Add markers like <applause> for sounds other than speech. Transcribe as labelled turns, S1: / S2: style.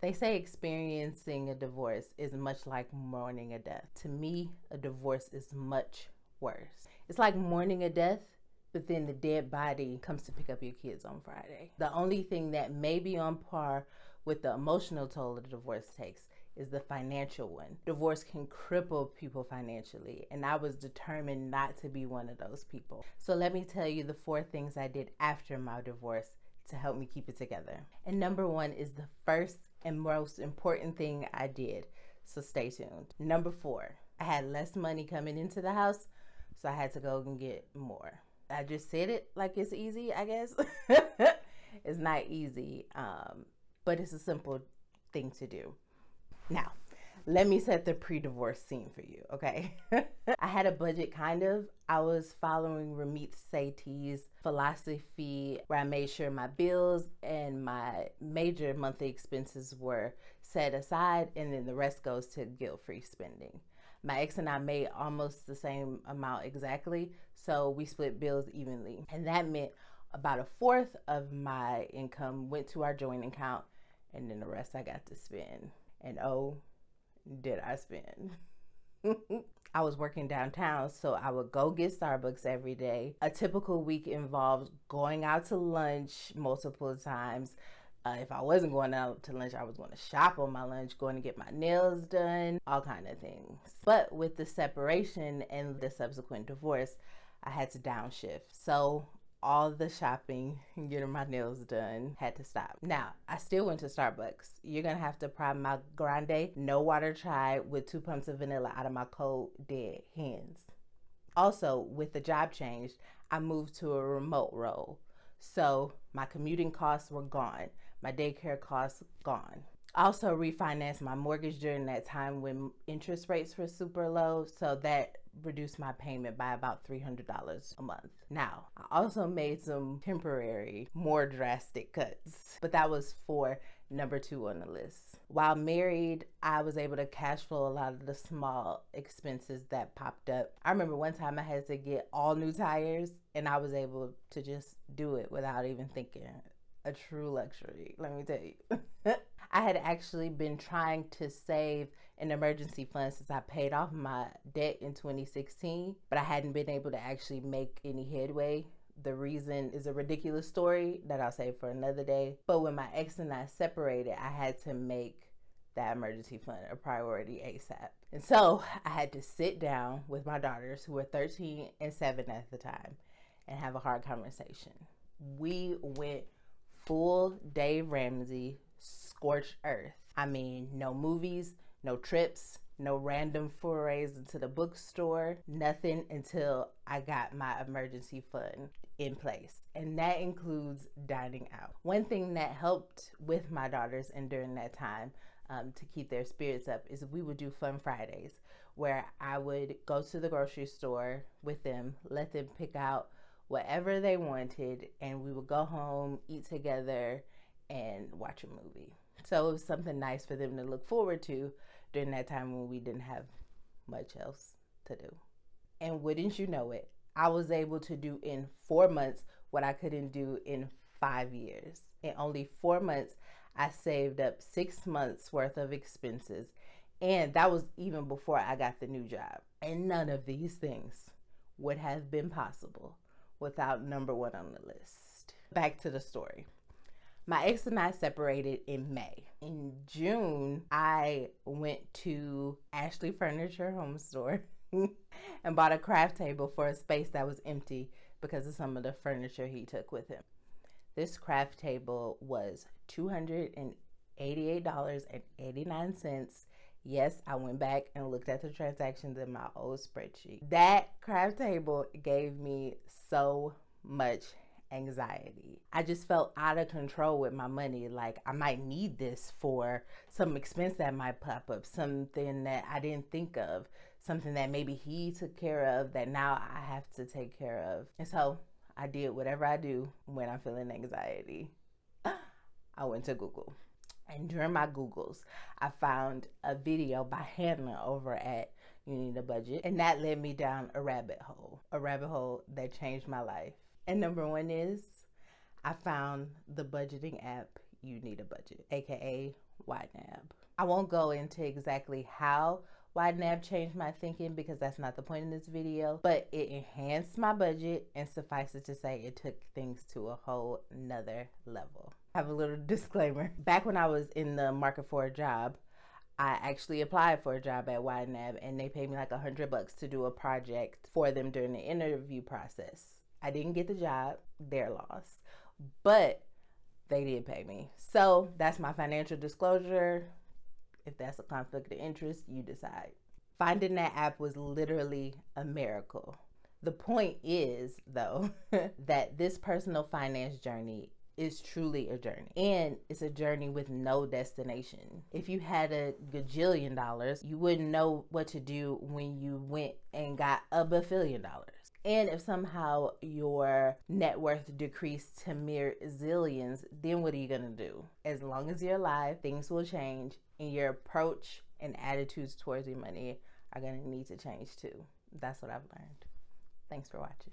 S1: They say experiencing a divorce is much like mourning a death. To me, a divorce is much worse. It's like mourning a death, but then the dead body comes to pick up your kids on Friday. The only thing that may be on par with the emotional toll that a divorce takes is the financial one. Divorce can cripple people financially, and I was determined not to be one of those people. So let me tell you the four things I did after my divorce to help me keep it together. And number one is the first and most important thing I did. So stay tuned. Number four, I had less money coming into the house, so I had to go and get more. I just said it like it's easy, I guess. <laughs> it's not easy, um, but it's a simple thing to do. Now, let me set the pre-divorce scene for you, okay? <laughs> I had a budget kind of. I was following Ramit Sethi's philosophy where I made sure my bills and my major monthly expenses were set aside and then the rest goes to guilt-free spending. My ex and I made almost the same amount exactly, so we split bills evenly. And that meant about a fourth of my income went to our joint account and then the rest I got to spend. And oh, did I spend? I was working downtown, so I would go get Starbucks every day. A typical week involved going out to lunch multiple times. Uh, if I wasn't going out to lunch, I was going to shop on my lunch, going to get my nails done, all kind of things. But with the separation and the subsequent divorce, I had to downshift. So all the shopping and getting my nails done had to stop. Now, I still went to Starbucks. You're gonna have to pry my grande, no water chai with two pumps of vanilla out of my cold dead hands. Also, with the job change, I moved to a remote role. So my commuting costs were gone. My daycare costs gone also refinanced my mortgage during that time when interest rates were super low. So that reduced my payment by about $300 a month. Now, I also made some temporary, more drastic cuts, but that was for number two on the list. While married, I was able to cash flow a lot of the small expenses that popped up. I remember one time I had to get all new tires and I was able to just do it without even thinking a true luxury, let me tell you. <laughs> I had actually been trying to save an emergency fund since I paid off my debt in 2016, but I hadn't been able to actually make any headway. The reason is a ridiculous story that I'll save for another day. But when my ex and I separated, I had to make that emergency fund a priority ASAP. And so I had to sit down with my daughters, who were 13 and 7 at the time, and have a hard conversation. We went full Dave Ramsey scorched earth. I mean, no movies, no trips, no random forays into the bookstore, nothing until I got my emergency fund in place. And that includes dining out. One thing that helped with my daughters and during that time um, to keep their spirits up is we would do fun Fridays where I would go to the grocery store with them, let them pick out whatever they wanted, and we would go home, eat together, and watch a movie. So it was something nice for them to look forward to during that time when we didn't have much else to do. And wouldn't you know it, I was able to do in four months what I couldn't do in five years. In only four months, I saved up six months worth of expenses. And that was even before I got the new job. And none of these things would have been possible without number one on the list. Back to the story. My ex and I separated in May. In June, I went to Ashley Furniture Home Store <laughs> and bought a craft table for a space that was empty because of some of the furniture he took with him. This craft table was $288.89 Yes, I went back and looked at the transactions in my old spreadsheet. That craft table gave me so much anxiety. I just felt out of control with my money. Like I might need this for some expense that might pop up, something that I didn't think of, something that maybe he took care of that now I have to take care of. And so I did whatever I do when I'm feeling anxiety. <gasps> I went to Google. And during my Googles, I found a video by Hannah over at You Need a Budget. And that led me down a rabbit hole, a rabbit hole that changed my life. And number one is I found the budgeting app You Need a Budget, aka YNAB. I won't go into exactly how YNAB changed my thinking because that's not the point of this video, but it enhanced my budget and suffices to say it took things to a whole nother level. I have a little <laughs> disclaimer. Back when I was in the market for a job, I actually applied for a job at YNAB and they paid me like a hundred bucks to do a project for them during the interview process. I didn't get the job, their loss, but they did pay me. So that's my financial disclosure. If that's a conflict of interest, you decide. Finding that app was literally a miracle. The point is, though, <laughs> that this personal finance journey is truly a journey and it's a journey with no destination. If you had a gajillion dollars, you wouldn't know what to do when you went and got a billion dollars. And if somehow your net worth decreased to mere zillions, then what are you gonna do? As long as you're alive, things will change and your approach and attitudes towards your money are gonna need to change too. That's what I've learned. Thanks for watching.